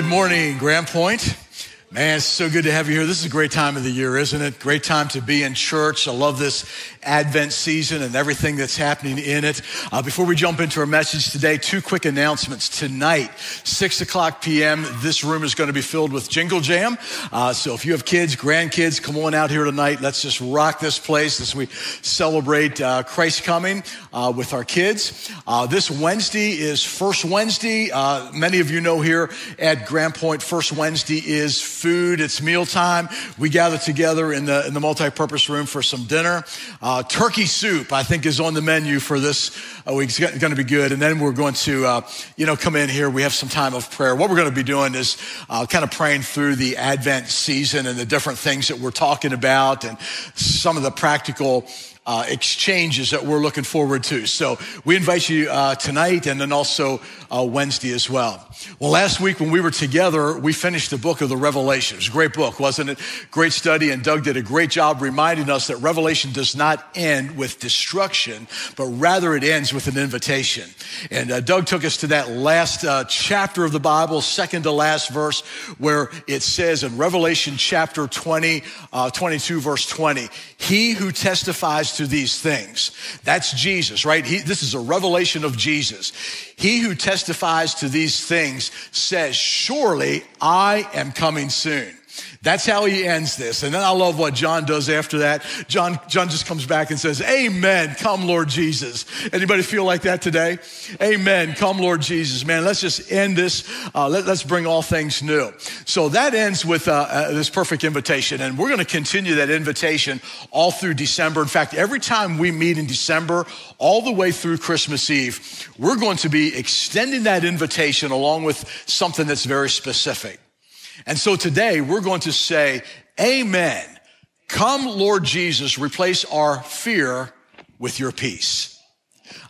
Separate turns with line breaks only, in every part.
Good morning, Grand Point. Man, it's so good to have you here. This is a great time of the year, isn't it? Great time to be in church. I love this Advent season and everything that's happening in it. Uh, before we jump into our message today, two quick announcements. Tonight, 6 o'clock p.m., this room is going to be filled with Jingle Jam. Uh, so if you have kids, grandkids, come on out here tonight. Let's just rock this place as we celebrate uh, Christ's coming uh, with our kids. Uh, this Wednesday is First Wednesday. Uh, many of you know here at Grand Point, First Wednesday is food. It's mealtime. We gather together in the, in the multi-purpose room for some dinner. Uh, turkey soup, I think, is on the menu for this uh, week. It's going to be good. And then we're going to, uh, you know, come in here. We have some time of prayer. What we're going to be doing is uh, kind of praying through the Advent season and the different things that we're talking about and some of the practical uh, exchanges that we're looking forward to. So we invite you uh, tonight and then also uh, Wednesday as well. Well, last week when we were together, we finished the book of the Revelation. It was a great book, wasn't it? Great study, and Doug did a great job reminding us that Revelation does not end with destruction, but rather it ends with an invitation. And uh, Doug took us to that last uh, chapter of the Bible, second to last verse, where it says in Revelation chapter 20, uh, 22, verse 20, He who testifies to these things, that's Jesus, right? He, this is a revelation of Jesus. He who testifies to these things says, Surely I am coming soon. That's how he ends this. And then I love what John does after that. John, John just comes back and says, Amen. Come, Lord Jesus. Anybody feel like that today? Amen. Come, Lord Jesus. Man, let's just end this. Uh, let, us bring all things new. So that ends with uh, uh, this perfect invitation. And we're going to continue that invitation all through December. In fact, every time we meet in December, all the way through Christmas Eve, we're going to be extending that invitation along with something that's very specific. And so today we're going to say, Amen. Come, Lord Jesus, replace our fear with your peace.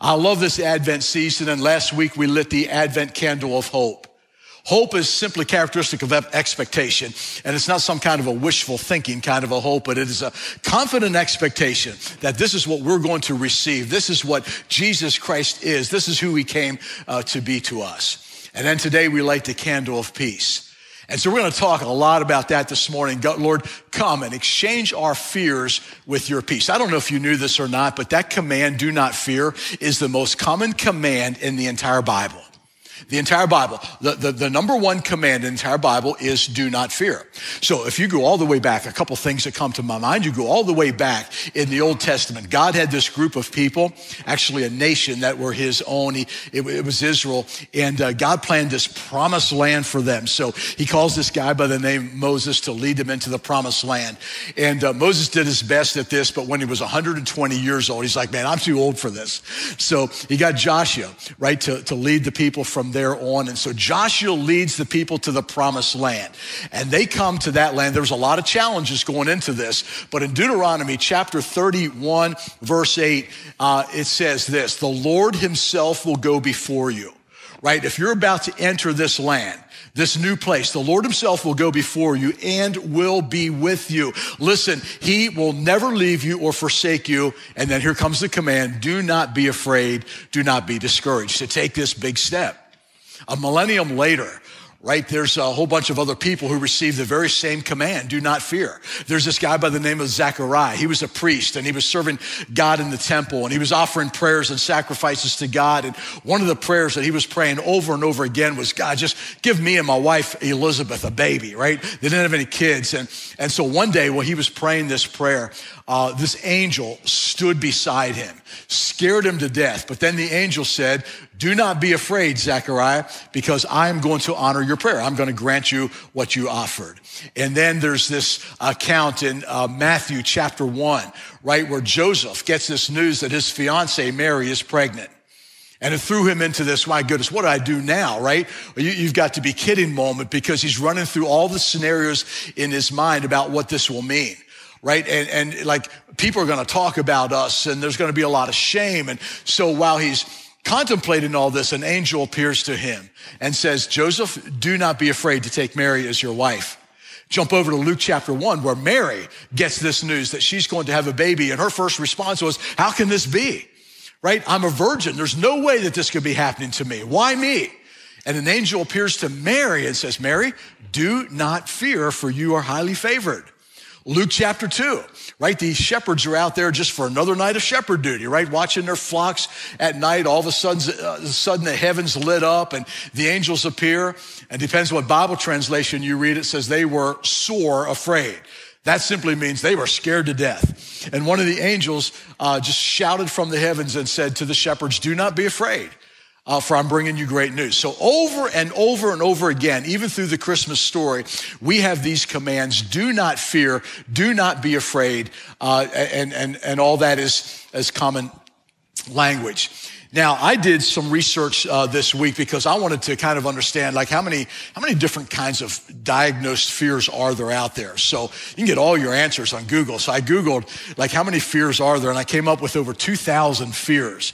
I love this Advent season, and last week we lit the Advent candle of hope. Hope is simply characteristic of expectation, and it's not some kind of a wishful thinking kind of a hope, but it is a confident expectation that this is what we're going to receive. This is what Jesus Christ is. This is who he came uh, to be to us. And then today we light the candle of peace. And so we're going to talk a lot about that this morning. God, Lord, come and exchange our fears with your peace. I don't know if you knew this or not, but that command, do not fear, is the most common command in the entire Bible. The entire Bible, the, the, the, number one command in the entire Bible is do not fear. So if you go all the way back, a couple things that come to my mind, you go all the way back in the Old Testament. God had this group of people, actually a nation that were his own. He, it, it, was Israel, and uh, God planned this promised land for them. So he calls this guy by the name Moses to lead them into the promised land. And uh, Moses did his best at this, but when he was 120 years old, he's like, man, I'm too old for this. So he got Joshua, right, to, to lead the people from there there on. And so Joshua leads the people to the promised land. And they come to that land. There's a lot of challenges going into this. But in Deuteronomy chapter 31, verse 8, uh, it says this The Lord himself will go before you, right? If you're about to enter this land, this new place. The Lord himself will go before you and will be with you. Listen, he will never leave you or forsake you. And then here comes the command. Do not be afraid. Do not be discouraged to take this big step. A millennium later, right? There's a whole bunch of other people who received the very same command, do not fear. There's this guy by the name of Zechariah. He was a priest and he was serving God in the temple and he was offering prayers and sacrifices to God. And one of the prayers that he was praying over and over again was, God, just give me and my wife Elizabeth a baby, right? They didn't have any kids. And, and so one day while he was praying this prayer, uh, this angel stood beside him, scared him to death. But then the angel said, do not be afraid, Zechariah, because I'm going to honor your prayer. I'm going to grant you what you offered. And then there's this account in uh, Matthew chapter one, right, where Joseph gets this news that his fiancee Mary is pregnant. And it threw him into this, my goodness, what do I do now, right? You, you've got to be kidding moment because he's running through all the scenarios in his mind about what this will mean right? And, and like people are going to talk about us and there's going to be a lot of shame. And so while he's Contemplating all this, an angel appears to him and says, Joseph, do not be afraid to take Mary as your wife. Jump over to Luke chapter one, where Mary gets this news that she's going to have a baby. And her first response was, How can this be? Right? I'm a virgin. There's no way that this could be happening to me. Why me? And an angel appears to Mary and says, Mary, do not fear, for you are highly favored. Luke chapter 2, right? These shepherds are out there just for another night of shepherd duty, right? Watching their flocks at night. All of a sudden, uh, sudden the heavens lit up and the angels appear. And depends what Bible translation you read. It says they were sore afraid. That simply means they were scared to death. And one of the angels uh, just shouted from the heavens and said to the shepherds, Do not be afraid uh, for I'm bringing you great news. So over and over and over again, even through the Christmas story, we have these commands: do not fear, do not be afraid, uh, and and and all that is as common language. Now, I did some research uh, this week because I wanted to kind of understand, like, how many how many different kinds of diagnosed fears are there out there. So you can get all your answers on Google. So I googled, like, how many fears are there, and I came up with over two thousand fears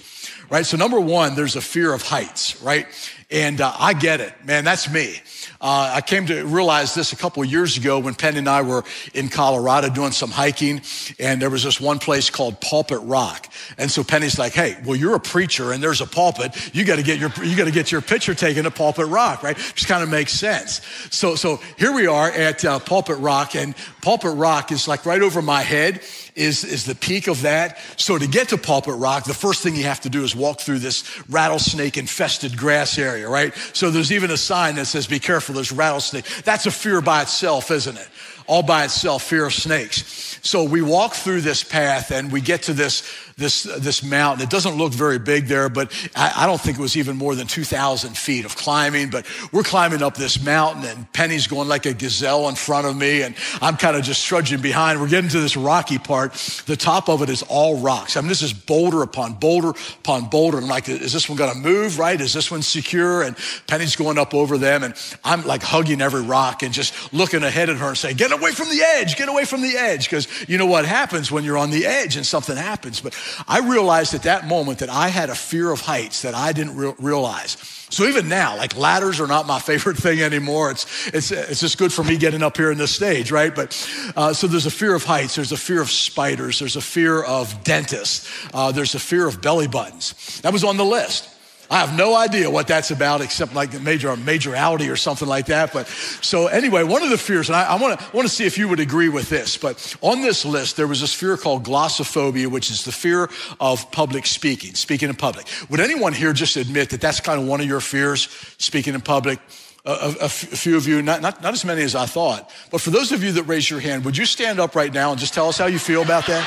right? So number one, there's a fear of heights, right? And uh, I get it, man. That's me. Uh, I came to realize this a couple of years ago when Penny and I were in Colorado doing some hiking, and there was this one place called Pulpit Rock. And so Penny's like, "Hey, well, you're a preacher, and there's a pulpit. You got to get your you got to get your picture taken at Pulpit Rock, right? Just kind of makes sense." So so here we are at uh, Pulpit Rock, and Pulpit Rock is like right over my head is, is the peak of that. So to get to Pulpit Rock, the first thing you have to do is walk through this rattlesnake infested grass area, right? So there's even a sign that says, be careful, there's rattlesnake. That's a fear by itself, isn't it? All by itself, fear of snakes. So we walk through this path and we get to this this, this mountain. It doesn't look very big there, but I, I don't think it was even more than 2,000 feet of climbing. But we're climbing up this mountain and Penny's going like a gazelle in front of me and I'm kind of just trudging behind. We're getting to this rocky part. The top of it is all rocks. I mean, this is boulder upon boulder upon boulder. I'm like, is this one going to move, right? Is this one secure? And Penny's going up over them and I'm like hugging every rock and just looking ahead at her and saying, get away from the edge, get away from the edge. Because you know what happens when you're on the edge and something happens. But I realized at that moment that I had a fear of heights that I didn't re- realize. So even now, like ladders are not my favorite thing anymore. It's, it's, it's just good for me getting up here in this stage, right? But uh, so there's a fear of heights, there's a fear of spiders, there's a fear of dentists, uh, there's a fear of belly buttons. That was on the list. I have no idea what that's about, except like the major majorality or something like that. But so anyway, one of the fears, and I, I want to want to see if you would agree with this. But on this list, there was this fear called glossophobia, which is the fear of public speaking, speaking in public. Would anyone here just admit that that's kind of one of your fears, speaking in public? A, a, a few of you, not, not, not as many as I thought, but for those of you that raise your hand, would you stand up right now and just tell us how you feel about that?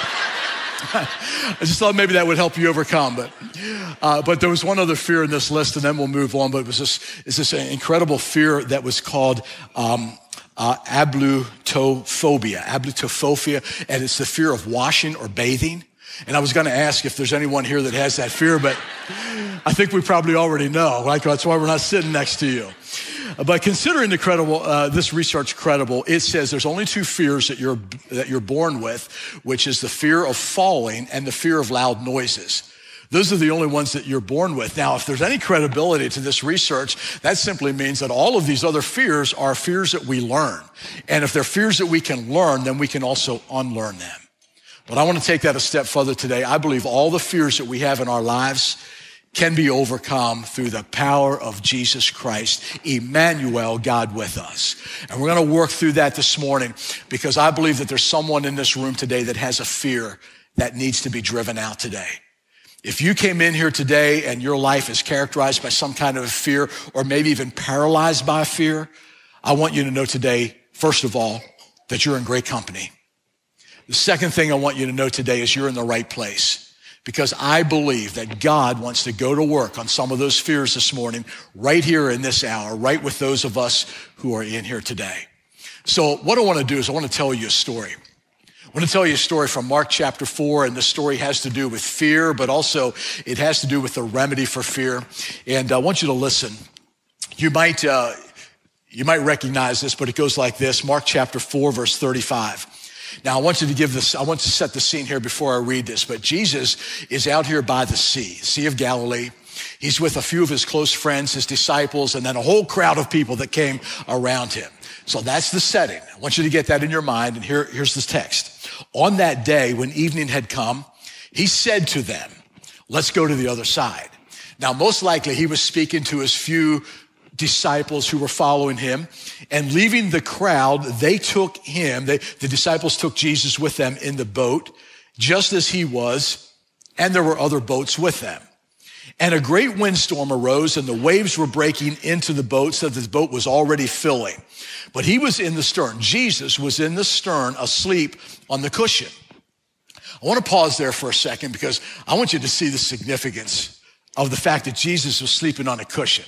I just thought maybe that would help you overcome. But, uh, but there was one other fear in this list, and then we'll move on. But it was this, it's this incredible fear that was called um, uh, ablutophobia, ablutophobia, and it's the fear of washing or bathing. And I was going to ask if there's anyone here that has that fear, but I think we probably already know. Like that's why we're not sitting next to you. But considering the credible, uh, this research credible, it says there's only two fears that you're that you're born with, which is the fear of falling and the fear of loud noises. Those are the only ones that you're born with. Now, if there's any credibility to this research, that simply means that all of these other fears are fears that we learn. And if they're fears that we can learn, then we can also unlearn them. But I want to take that a step further today. I believe all the fears that we have in our lives, can be overcome through the power of Jesus Christ, Emmanuel, God with us. And we're going to work through that this morning because I believe that there's someone in this room today that has a fear that needs to be driven out today. If you came in here today and your life is characterized by some kind of fear or maybe even paralyzed by fear, I want you to know today, first of all, that you're in great company. The second thing I want you to know today is you're in the right place because I believe that God wants to go to work on some of those fears this morning, right here in this hour, right with those of us who are in here today. So, what I want to do is I want to tell you a story. I want to tell you a story from Mark chapter 4, and the story has to do with fear, but also it has to do with the remedy for fear. And I want you to listen. You might, uh, you might recognize this, but it goes like this Mark chapter 4, verse 35. Now, I want you to give this, I want to set the scene here before I read this, but Jesus is out here by the sea, Sea of Galilee. He's with a few of his close friends, his disciples, and then a whole crowd of people that came around him. So that's the setting. I want you to get that in your mind. And here, here's the text. On that day, when evening had come, he said to them, let's go to the other side. Now, most likely he was speaking to his few disciples who were following him. And leaving the crowd, they took him, they, the disciples took Jesus with them in the boat, just as he was, and there were other boats with them. And a great windstorm arose, and the waves were breaking into the boat so that the boat was already filling. But he was in the stern. Jesus was in the stern, asleep on the cushion. I want to pause there for a second because I want you to see the significance of the fact that Jesus was sleeping on a cushion.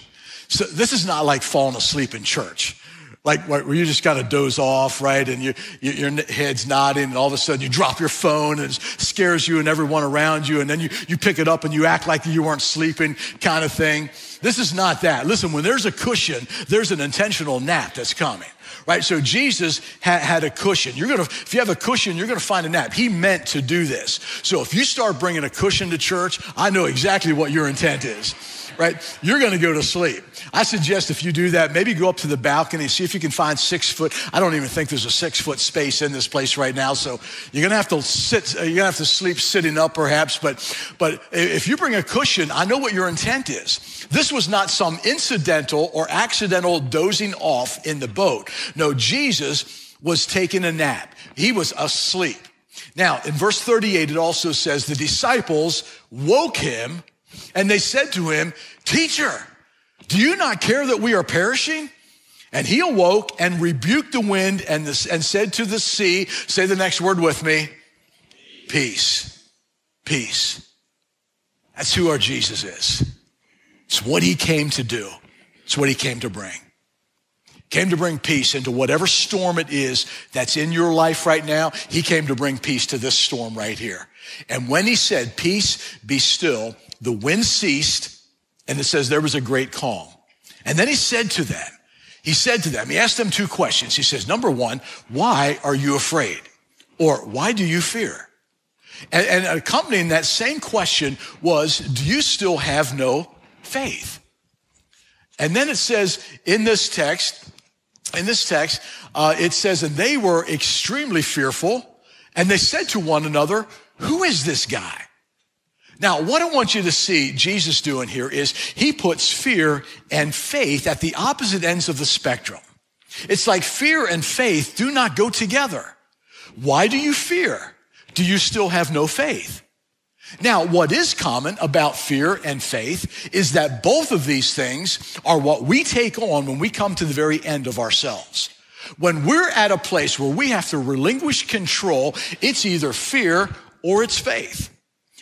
So this is not like falling asleep in church. Like where you just kind of doze off, right? And you, you, your head's nodding and all of a sudden you drop your phone and it scares you and everyone around you. And then you, you pick it up and you act like you weren't sleeping kind of thing. This is not that. Listen, when there's a cushion, there's an intentional nap that's coming right? So Jesus had, had, a cushion. You're gonna, if you have a cushion, you're gonna find a nap. He meant to do this. So if you start bringing a cushion to church, I know exactly what your intent is right? You're going to go to sleep. I suggest if you do that, maybe go up to the balcony, see if you can find six foot. I don't even think there's a six foot space in this place right now. So you're going to have to sit, uh, you're to have to sleep sitting up perhaps. But, but if you bring a cushion, I know what your intent is. This was not some incidental or accidental dozing off in the boat. No, Jesus was taking a nap. He was asleep. Now, in verse 38, it also says the disciples woke him and they said to him, Teacher, do you not care that we are perishing? And he awoke and rebuked the wind and, the, and said to the sea, say the next word with me, peace, peace. That's who our Jesus is. It's what he came to do. It's what he came to bring. Came to bring peace into whatever storm it is that's in your life right now. He came to bring peace to this storm right here. And when he said, peace, be still, the wind ceased, and it says there was a great calm. And then he said to them, he said to them, he asked them two questions. He says, number one, why are you afraid? Or why do you fear? And, and accompanying that same question was, do you still have no faith? And then it says in this text, in this text, uh, it says, and they were extremely fearful, and they said to one another, who is this guy? Now, what I want you to see Jesus doing here is he puts fear and faith at the opposite ends of the spectrum. It's like fear and faith do not go together. Why do you fear? Do you still have no faith? Now, what is common about fear and faith is that both of these things are what we take on when we come to the very end of ourselves. When we're at a place where we have to relinquish control, it's either fear or it's faith.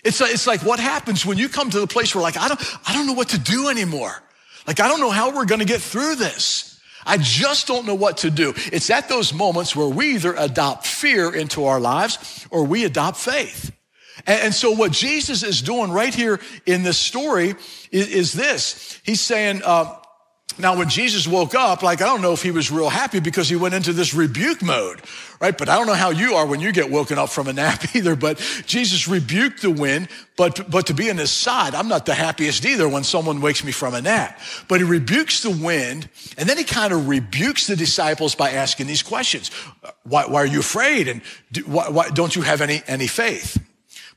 It's, it's like what happens when you come to the place where like, I don't, I don't know what to do anymore. Like, I don't know how we're going to get through this. I just don't know what to do. It's at those moments where we either adopt fear into our lives or we adopt faith. And, and so what Jesus is doing right here in this story is, is this. He's saying, uh, now, when Jesus woke up, like, I don't know if he was real happy because he went into this rebuke mode, right? But I don't know how you are when you get woken up from a nap either, but Jesus rebuked the wind, but, but to be on his side, I'm not the happiest either when someone wakes me from a nap. But he rebukes the wind, and then he kind of rebukes the disciples by asking these questions. Why, why are you afraid? And do, why, why, don't you have any, any faith?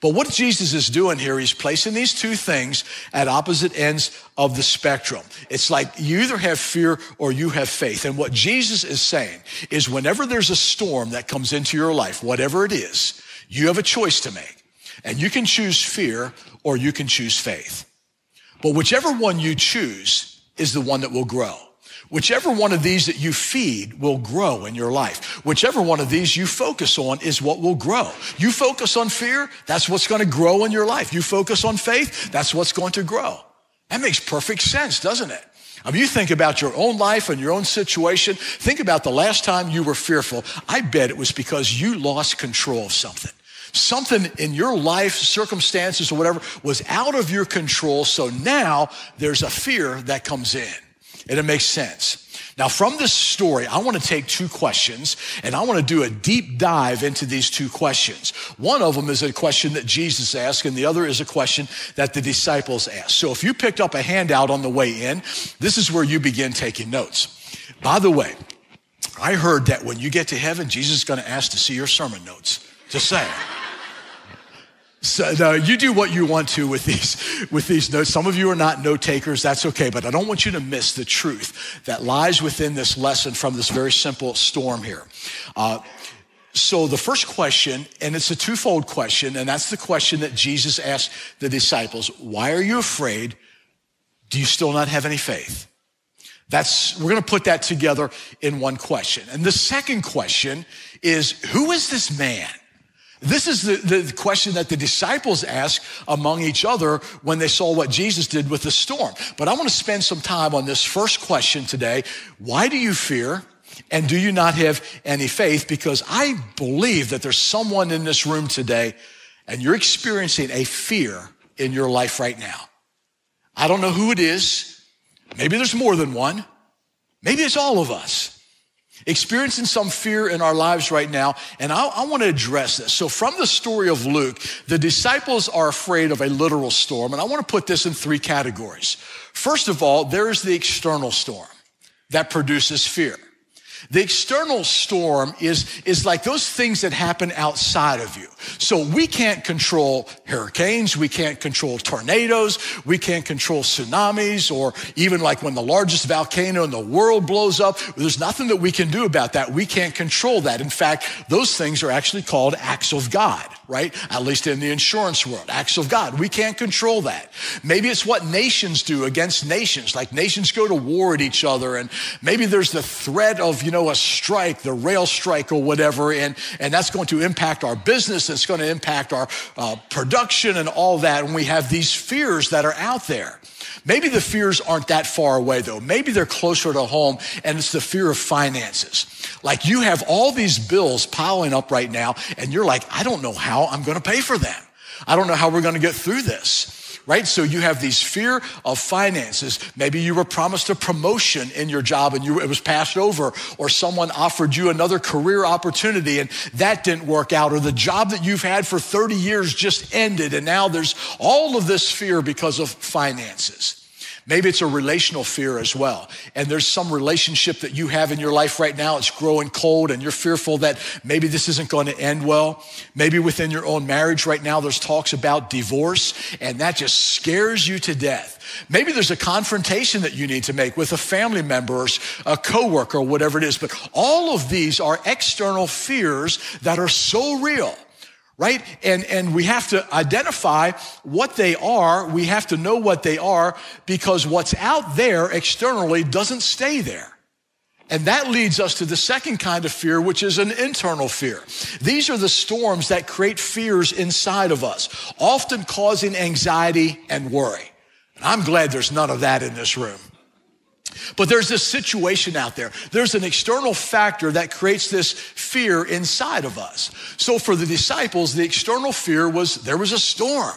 But what Jesus is doing here, he's placing these two things at opposite ends of the spectrum. It's like you either have fear or you have faith. And what Jesus is saying is whenever there's a storm that comes into your life, whatever it is, you have a choice to make. And you can choose fear or you can choose faith. But whichever one you choose is the one that will grow. Whichever one of these that you feed will grow in your life. Whichever one of these you focus on is what will grow. You focus on fear, that's what's going to grow in your life. You focus on faith, that's what's going to grow. That makes perfect sense, doesn't it? I mean, you think about your own life and your own situation. Think about the last time you were fearful. I bet it was because you lost control of something. Something in your life, circumstances or whatever was out of your control. So now there's a fear that comes in and it makes sense. Now, from this story, I want to take two questions and I want to do a deep dive into these two questions. One of them is a question that Jesus asked, and the other is a question that the disciples asked. So, if you picked up a handout on the way in, this is where you begin taking notes. By the way, I heard that when you get to heaven, Jesus is going to ask to see your sermon notes. Just saying. So no, you do what you want to with these with these notes. Some of you are not note takers. That's okay, but I don't want you to miss the truth that lies within this lesson from this very simple storm here. Uh, so the first question, and it's a twofold question, and that's the question that Jesus asked the disciples: Why are you afraid? Do you still not have any faith? That's we're going to put that together in one question. And the second question is: Who is this man? This is the, the question that the disciples asked among each other when they saw what Jesus did with the storm. But I want to spend some time on this first question today. Why do you fear? And do you not have any faith? Because I believe that there's someone in this room today and you're experiencing a fear in your life right now. I don't know who it is. Maybe there's more than one. Maybe it's all of us experiencing some fear in our lives right now, and I, I, want to address this. So, from the story of Luke, the disciples are afraid of a literal storm, and I want to put this in three categories. First of all, there is the external storm that produces fear. The external storm is, is like those things that happen outside of you. So we can't control hurricanes. We can't control tornadoes. We can't control tsunamis or even like when the largest volcano in the world blows up. There's nothing that we can do about that. We can't control that. In fact, those things are actually called acts of God, right? At least in the insurance world, acts of God. We can't control that. Maybe it's what nations do against nations. Like nations go to war at each other and maybe there's the threat of, you know, a strike, the rail strike or whatever, and, and that's going to impact our business, it's going to impact our uh, production and all that. And we have these fears that are out there. Maybe the fears aren't that far away though. Maybe they're closer to home and it's the fear of finances. Like you have all these bills piling up right now and you're like, I don't know how I'm going to pay for them. I don't know how we're going to get through this right? So you have these fear of finances. Maybe you were promised a promotion in your job and you, it was passed over, or someone offered you another career opportunity and that didn't work out, or the job that you've had for 30 years just ended and now there's all of this fear because of finances. Maybe it's a relational fear as well. And there's some relationship that you have in your life right now. It's growing cold and you're fearful that maybe this isn't going to end well. Maybe within your own marriage right now, there's talks about divorce and that just scares you to death. Maybe there's a confrontation that you need to make with a family member or a coworker or whatever it is. But all of these are external fears that are so real right? And, and we have to identify what they are. We have to know what they are because what's out there externally doesn't stay there. And that leads us to the second kind of fear, which is an internal fear. These are the storms that create fears inside of us, often causing anxiety and worry. And I'm glad there's none of that in this room. But there's this situation out there. There's an external factor that creates this fear inside of us. So for the disciples, the external fear was there was a storm,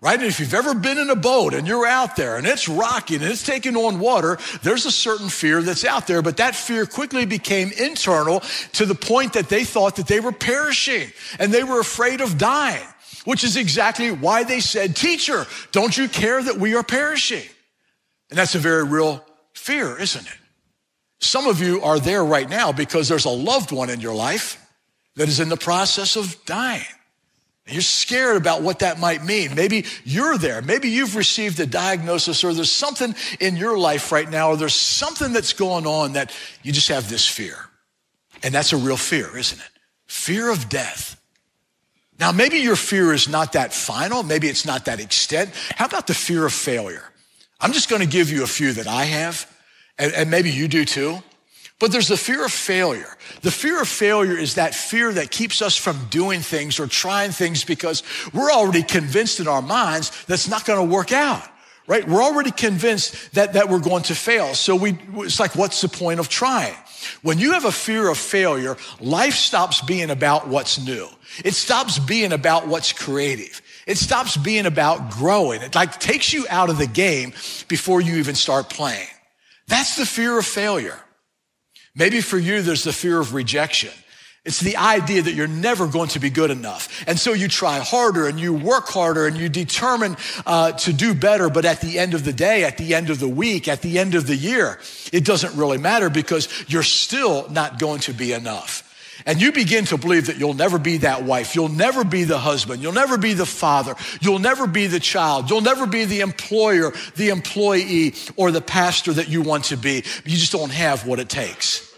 right? And if you've ever been in a boat and you're out there and it's rocking and it's taking on water, there's a certain fear that's out there. But that fear quickly became internal to the point that they thought that they were perishing and they were afraid of dying, which is exactly why they said, teacher, don't you care that we are perishing? And that's a very real fear, isn't it? Some of you are there right now because there's a loved one in your life that is in the process of dying. You're scared about what that might mean. Maybe you're there. Maybe you've received a diagnosis or there's something in your life right now or there's something that's going on that you just have this fear. And that's a real fear, isn't it? Fear of death. Now, maybe your fear is not that final. Maybe it's not that extent. How about the fear of failure? I'm just going to give you a few that I have, and, and maybe you do too. But there's the fear of failure. The fear of failure is that fear that keeps us from doing things or trying things because we're already convinced in our minds that's not going to work out, right? We're already convinced that, that we're going to fail. So we, it's like, what's the point of trying? When you have a fear of failure, life stops being about what's new. It stops being about what's creative. It stops being about growing. It like takes you out of the game before you even start playing. That's the fear of failure. Maybe for you, there's the fear of rejection. It's the idea that you're never going to be good enough. And so you try harder and you work harder and you determine uh, to do better. But at the end of the day, at the end of the week, at the end of the year, it doesn't really matter because you're still not going to be enough. And you begin to believe that you'll never be that wife. You'll never be the husband. You'll never be the father. You'll never be the child. You'll never be the employer, the employee, or the pastor that you want to be. You just don't have what it takes.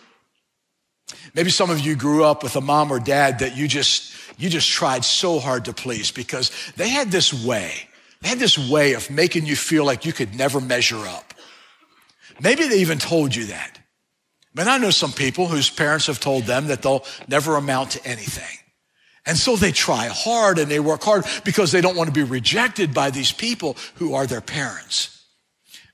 Maybe some of you grew up with a mom or dad that you just, you just tried so hard to please because they had this way. They had this way of making you feel like you could never measure up. Maybe they even told you that. But I know some people whose parents have told them that they'll never amount to anything. And so they try hard and they work hard because they don't want to be rejected by these people who are their parents.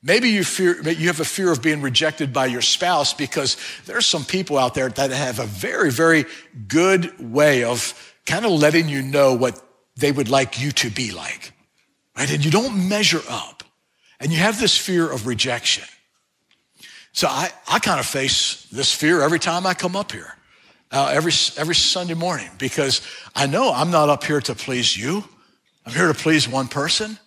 Maybe you fear, you have a fear of being rejected by your spouse because there are some people out there that have a very, very good way of kind of letting you know what they would like you to be like, right? And you don't measure up and you have this fear of rejection. So I, I kind of face this fear every time I come up here, uh, every, every Sunday morning, because I know I'm not up here to please you. I'm here to please one person.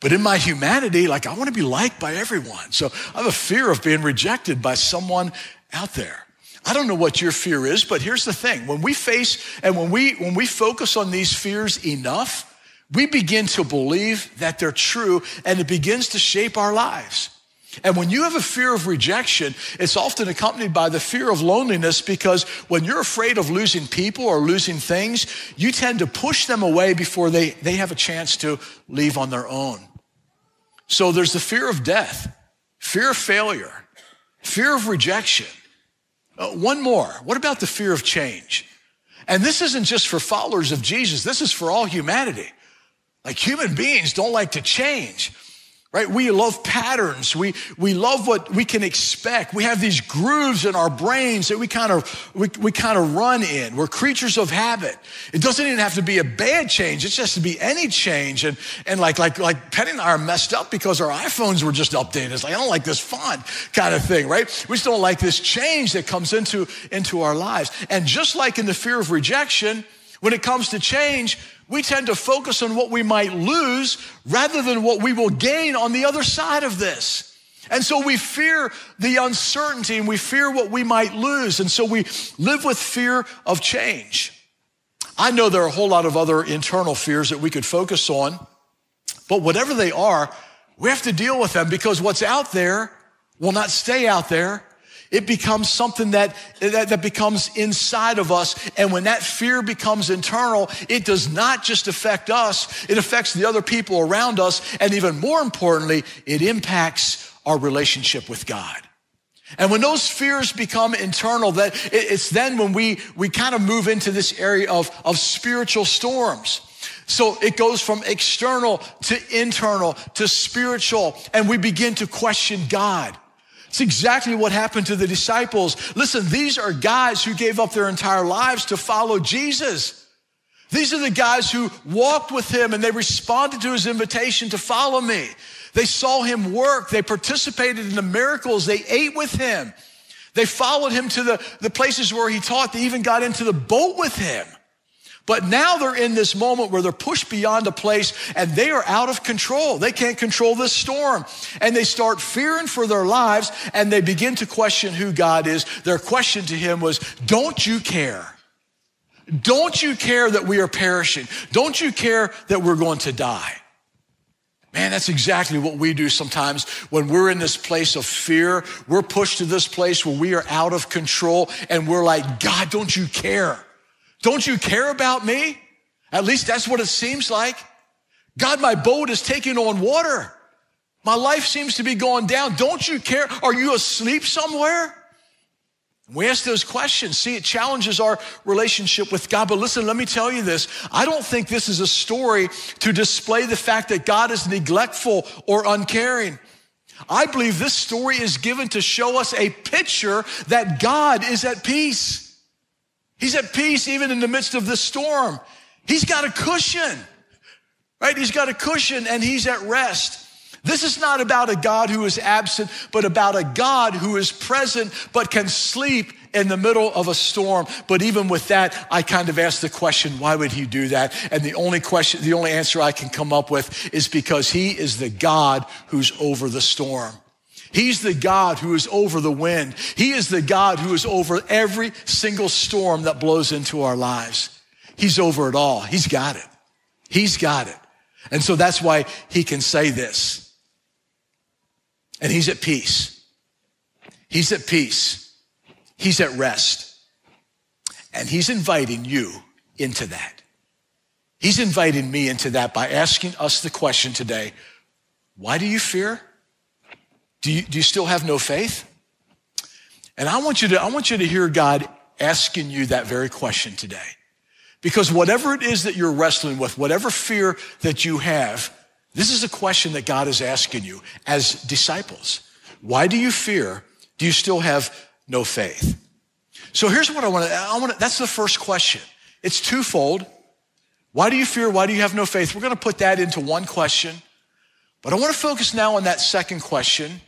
But in my humanity, like I want to be liked by everyone. So I have a fear of being rejected by someone out there. I don't know what your fear is, but here's the thing. When we face and when we when we focus on these fears enough, we begin to believe that they're true and it begins to shape our lives. And when you have a fear of rejection, it's often accompanied by the fear of loneliness because when you're afraid of losing people or losing things, you tend to push them away before they, they have a chance to leave on their own. So there's the fear of death, fear of failure, fear of rejection. Uh, one more. What about the fear of change? And this isn't just for followers of Jesus, this is for all humanity. Like human beings don't like to change right? We love patterns. We, we love what we can expect. We have these grooves in our brains that we kind of, we, we kind of run in. We're creatures of habit. It doesn't even have to be a bad change. It just has to be any change. And, and like, like, like Penny and I are messed up because our iPhones were just updated. It's like, I don't like this font kind of thing, right? We just don't like this change that comes into, into our lives. And just like in the fear of rejection, when it comes to change, we tend to focus on what we might lose rather than what we will gain on the other side of this. And so we fear the uncertainty and we fear what we might lose. And so we live with fear of change. I know there are a whole lot of other internal fears that we could focus on, but whatever they are, we have to deal with them because what's out there will not stay out there. It becomes something that, that, that, becomes inside of us. And when that fear becomes internal, it does not just affect us, it affects the other people around us. And even more importantly, it impacts our relationship with God. And when those fears become internal, that it's then when we, we kind of move into this area of, of spiritual storms. So it goes from external to internal to spiritual, and we begin to question God. It's exactly what happened to the disciples. Listen, these are guys who gave up their entire lives to follow Jesus. These are the guys who walked with him and they responded to his invitation to follow me. They saw him work. They participated in the miracles. They ate with him. They followed him to the, the places where he taught. They even got into the boat with him. But now they're in this moment where they're pushed beyond a place and they are out of control. They can't control this storm. And they start fearing for their lives and they begin to question who God is. Their question to him was, Don't you care? Don't you care that we are perishing? Don't you care that we're going to die? Man, that's exactly what we do sometimes when we're in this place of fear. We're pushed to this place where we are out of control and we're like, God, don't you care? Don't you care about me? At least that's what it seems like. God, my boat is taking on water. My life seems to be going down. Don't you care? Are you asleep somewhere? We ask those questions. See, it challenges our relationship with God. But listen, let me tell you this. I don't think this is a story to display the fact that God is neglectful or uncaring. I believe this story is given to show us a picture that God is at peace. He's at peace even in the midst of the storm. He's got a cushion, right? He's got a cushion and he's at rest. This is not about a God who is absent, but about a God who is present but can sleep in the middle of a storm. But even with that, I kind of ask the question, why would he do that? And the only question, the only answer I can come up with is because he is the God who's over the storm. He's the God who is over the wind. He is the God who is over every single storm that blows into our lives. He's over it all. He's got it. He's got it. And so that's why he can say this. And he's at peace. He's at peace. He's at rest. And he's inviting you into that. He's inviting me into that by asking us the question today why do you fear? Do you, do you still have no faith? And I want you to, I want you to hear God asking you that very question today. Because whatever it is that you're wrestling with, whatever fear that you have, this is a question that God is asking you as disciples. Why do you fear? Do you still have no faith? So here's what I want to, I want to, that's the first question. It's twofold. Why do you fear? Why do you have no faith? We're going to put that into one question. But I want to focus now on that second question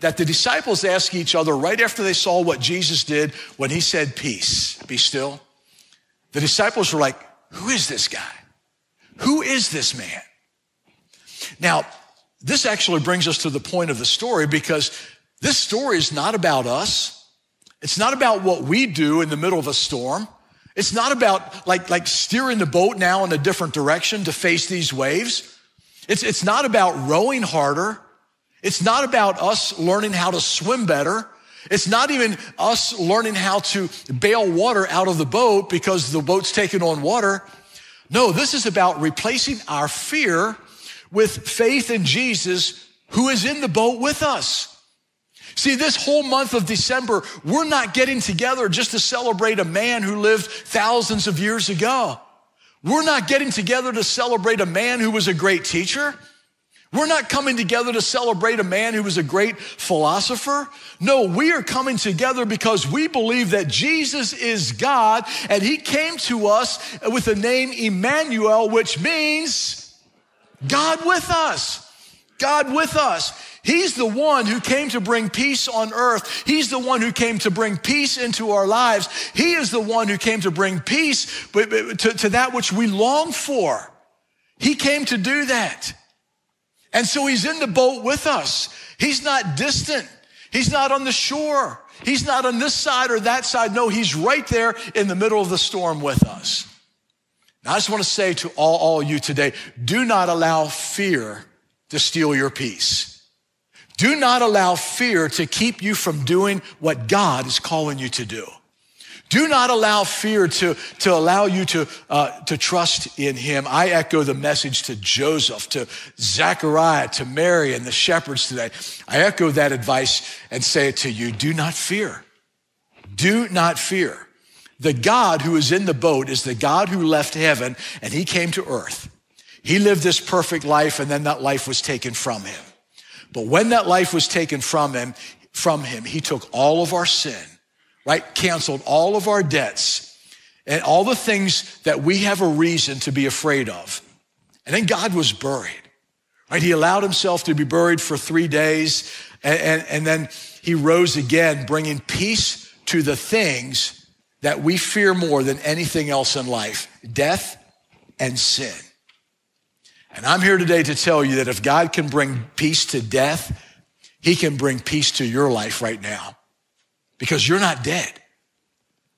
that the disciples asked each other right after they saw what Jesus did when he said, Peace, be still. The disciples were like, Who is this guy? Who is this man? Now, this actually brings us to the point of the story because this story is not about us. It's not about what we do in the middle of a storm. It's not about like, like steering the boat now in a different direction to face these waves. It's, it's not about rowing harder. It's not about us learning how to swim better. It's not even us learning how to bail water out of the boat because the boat's taking on water. No, this is about replacing our fear with faith in Jesus who is in the boat with us. See, this whole month of December, we're not getting together just to celebrate a man who lived thousands of years ago. We're not getting together to celebrate a man who was a great teacher. We're not coming together to celebrate a man who was a great philosopher. No, we are coming together because we believe that Jesus is God and he came to us with the name Emmanuel, which means God with us. God with us. He's the one who came to bring peace on earth. He's the one who came to bring peace into our lives. He is the one who came to bring peace to, to that which we long for. He came to do that. And so he's in the boat with us. He's not distant. He's not on the shore. He's not on this side or that side. No, he's right there in the middle of the storm with us. Now, I just want to say to all, all you today, do not allow fear to steal your peace. Do not allow fear to keep you from doing what God is calling you to do. Do not allow fear to, to allow you to, uh, to trust in him. I echo the message to Joseph, to Zechariah, to Mary, and the shepherds today. I echo that advice and say it to you. Do not fear. Do not fear. The God who is in the boat is the God who left heaven and he came to earth. He lived this perfect life and then that life was taken from him. But when that life was taken from him, from him, he took all of our sin, right? Canceled all of our debts and all the things that we have a reason to be afraid of. And then God was buried, right? He allowed himself to be buried for three days and, and, and then he rose again, bringing peace to the things that we fear more than anything else in life, death and sin. And I'm here today to tell you that if God can bring peace to death, he can bring peace to your life right now because you're not dead,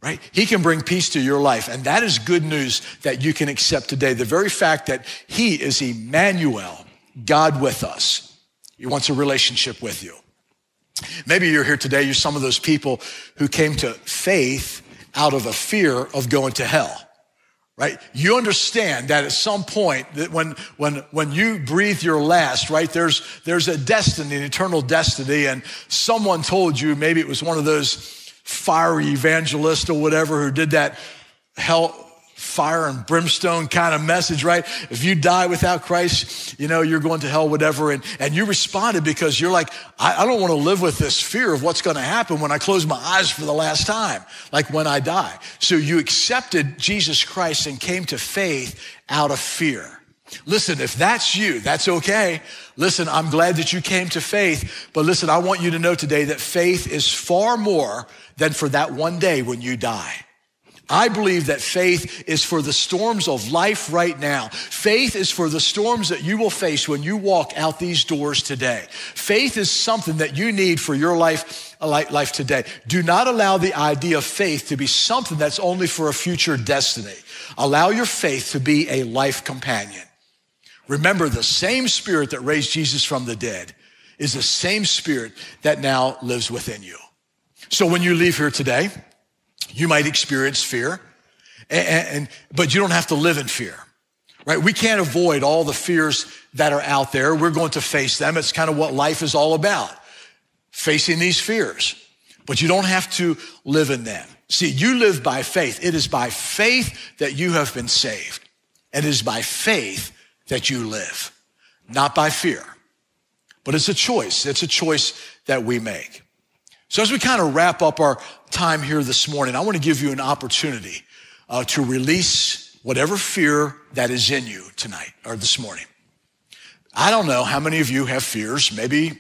right? He can bring peace to your life. And that is good news that you can accept today. The very fact that he is Emmanuel, God with us. He wants a relationship with you. Maybe you're here today, you're some of those people who came to faith out of a fear of going to hell right? You understand that at some point that when, when, when you breathe your last, right, there's, there's a destiny, an eternal destiny. And someone told you, maybe it was one of those fiery evangelists or whatever who did that hell, fire and brimstone kind of message, right? If you die without Christ, you know, you're going to hell, whatever. And, and you responded because you're like, I, I don't want to live with this fear of what's going to happen when I close my eyes for the last time, like when I die. So you accepted Jesus Christ and came to faith out of fear. Listen, if that's you, that's okay. Listen, I'm glad that you came to faith, but listen, I want you to know today that faith is far more than for that one day when you die. I believe that faith is for the storms of life right now. Faith is for the storms that you will face when you walk out these doors today. Faith is something that you need for your life, life today. Do not allow the idea of faith to be something that's only for a future destiny. Allow your faith to be a life companion. Remember, the same spirit that raised Jesus from the dead is the same spirit that now lives within you. So when you leave here today, you might experience fear, and, and, but you don't have to live in fear, right? We can't avoid all the fears that are out there. We're going to face them. It's kind of what life is all about, facing these fears. But you don't have to live in them. See, you live by faith. It is by faith that you have been saved. And it is by faith that you live, not by fear. But it's a choice. It's a choice that we make. So as we kind of wrap up our time here this morning, I want to give you an opportunity uh, to release whatever fear that is in you tonight or this morning. I don't know how many of you have fears. Maybe,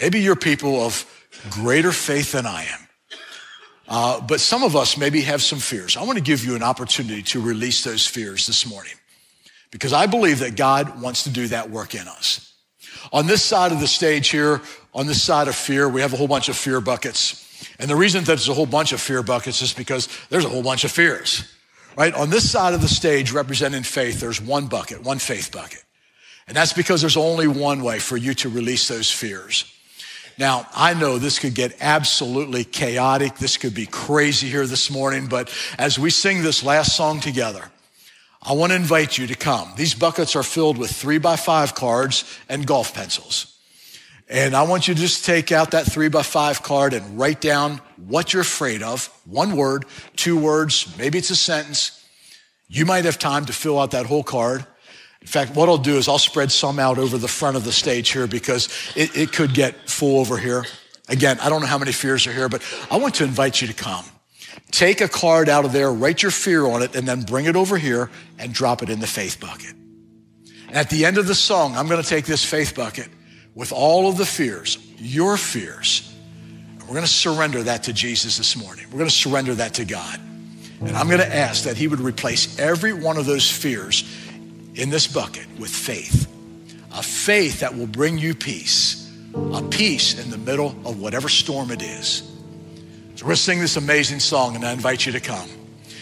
maybe you're people of greater faith than I am. Uh, but some of us maybe have some fears. I want to give you an opportunity to release those fears this morning because I believe that God wants to do that work in us. On this side of the stage here, on this side of fear, we have a whole bunch of fear buckets. And the reason that there's a whole bunch of fear buckets is because there's a whole bunch of fears, right? On this side of the stage representing faith, there's one bucket, one faith bucket. And that's because there's only one way for you to release those fears. Now, I know this could get absolutely chaotic. This could be crazy here this morning, but as we sing this last song together, I want to invite you to come. These buckets are filled with three by five cards and golf pencils. And I want you to just take out that three by five card and write down what you're afraid of. One word, two words, maybe it's a sentence. You might have time to fill out that whole card. In fact, what I'll do is I'll spread some out over the front of the stage here because it, it could get full over here. Again, I don't know how many fears are here, but I want to invite you to come. Take a card out of there, write your fear on it, and then bring it over here and drop it in the faith bucket. At the end of the song, I'm going to take this faith bucket with all of the fears, your fears. We're going to surrender that to Jesus this morning. We're going to surrender that to God. And I'm going to ask that He would replace every one of those fears in this bucket with faith. A faith that will bring you peace, a peace in the middle of whatever storm it is. So we're going to sing this amazing song, and I invite you to come.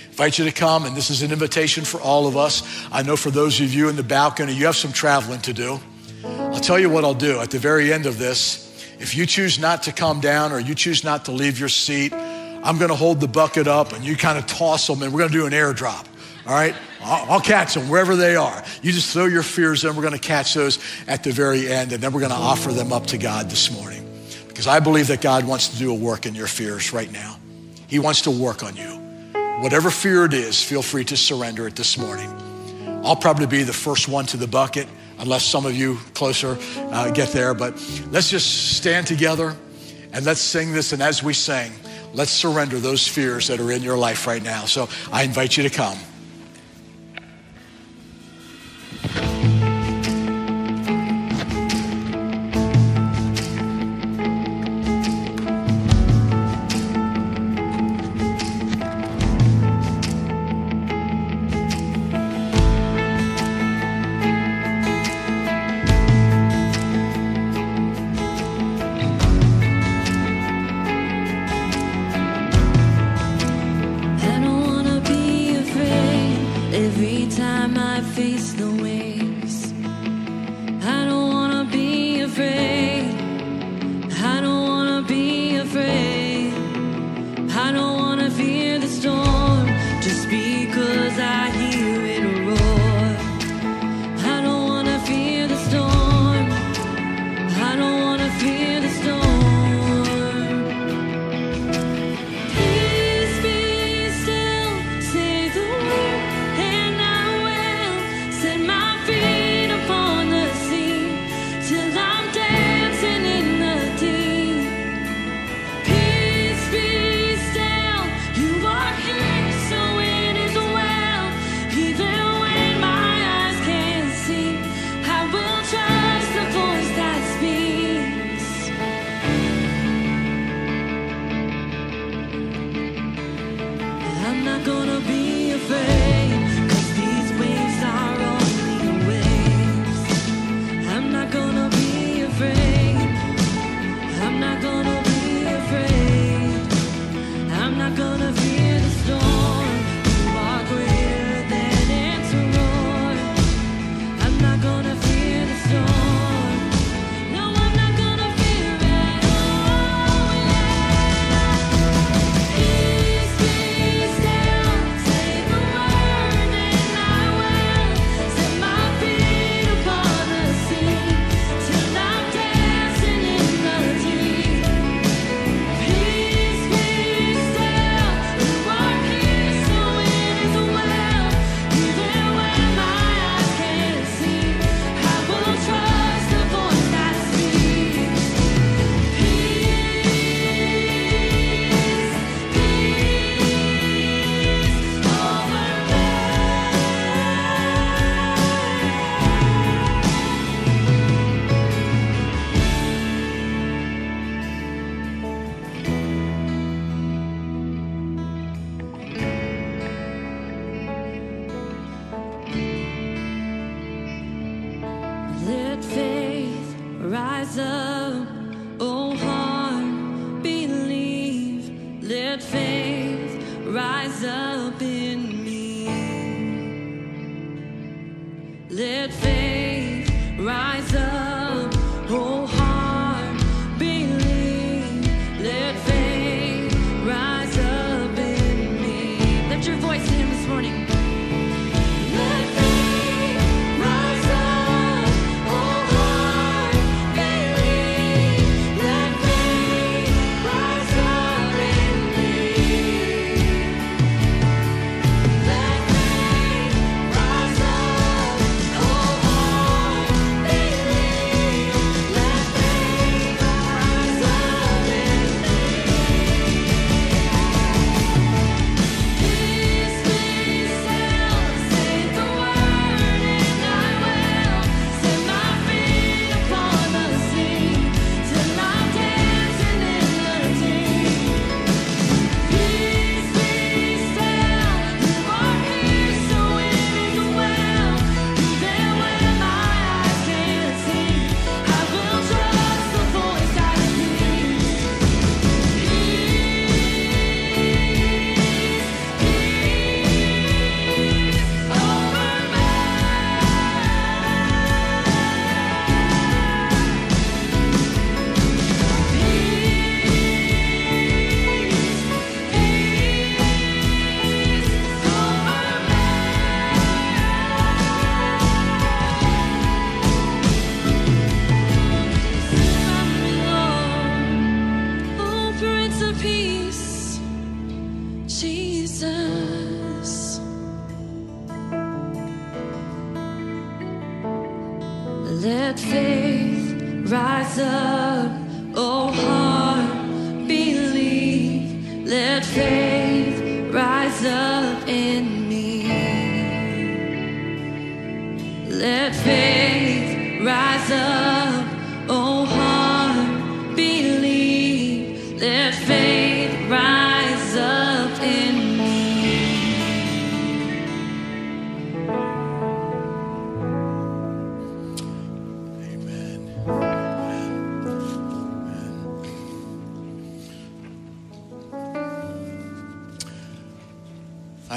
Invite you to come, and this is an invitation for all of us. I know for those of you in the balcony, you have some traveling to do. I'll tell you what I'll do at the very end of this. If you choose not to come down or you choose not to leave your seat, I'm going to hold the bucket up and you kind of toss them and we're going to do an airdrop. All right? I'll, catch them wherever they are. You just throw your fears in. We're going to catch those at the very end and then we're going to offer them up to God this morning. Because I believe that God wants to do a work in your fears right now. He wants to work on you. Whatever fear it is, feel free to surrender it this morning. I'll probably be the first one to the bucket unless some of you closer uh, get there. But let's just stand together and let's sing this. And as we sing, let's surrender those fears that are in your life right now. So I invite you to come.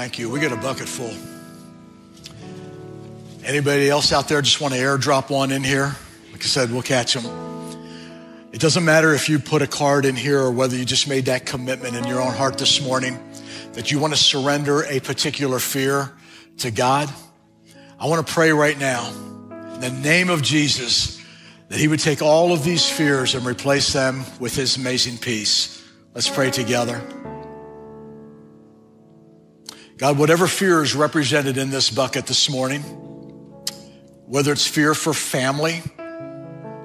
Thank you. We got a bucket full. Anybody else out there just want to airdrop one in here? Like I said, we'll catch them. It doesn't matter if you put a card in here or whether you just made that commitment in your own heart this morning that you want to surrender a particular fear to God. I want to pray right now in the name of Jesus that He would take all of these fears and replace them with His amazing peace. Let's pray together. God, whatever fear is represented in this bucket this morning, whether it's fear for family,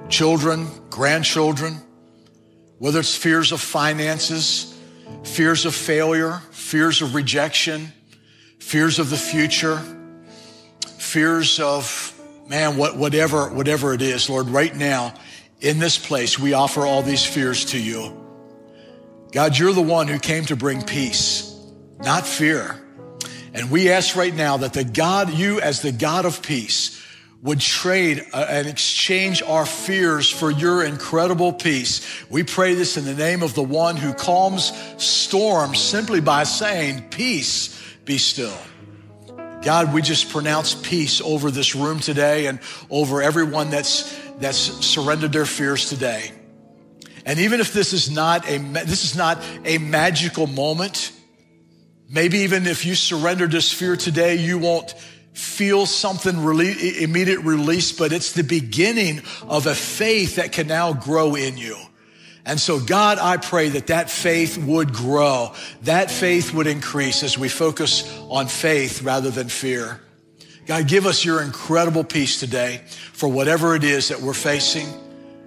children, grandchildren, whether it's fears of finances, fears of failure, fears of rejection, fears of the future, fears of, man, what, whatever, whatever it is, Lord, right now in this place, we offer all these fears to you. God, you're the one who came to bring peace, not fear. And we ask right now that the God, you as the God of peace, would trade uh, and exchange our fears for your incredible peace. We pray this in the name of the one who calms storms simply by saying, Peace, be still. God, we just pronounce peace over this room today and over everyone that's, that's surrendered their fears today. And even if this is not a, this is not a magical moment, maybe even if you surrender this fear today, you won't feel something immediate release, but it's the beginning of a faith that can now grow in you. And so God, I pray that that faith would grow. That faith would increase as we focus on faith rather than fear. God, give us your incredible peace today for whatever it is that we're facing.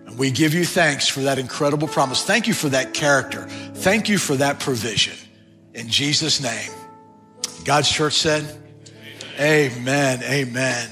And we give you thanks for that incredible promise. Thank you for that character. Thank you for that provision. In Jesus' name. God's church said, Amen. Amen.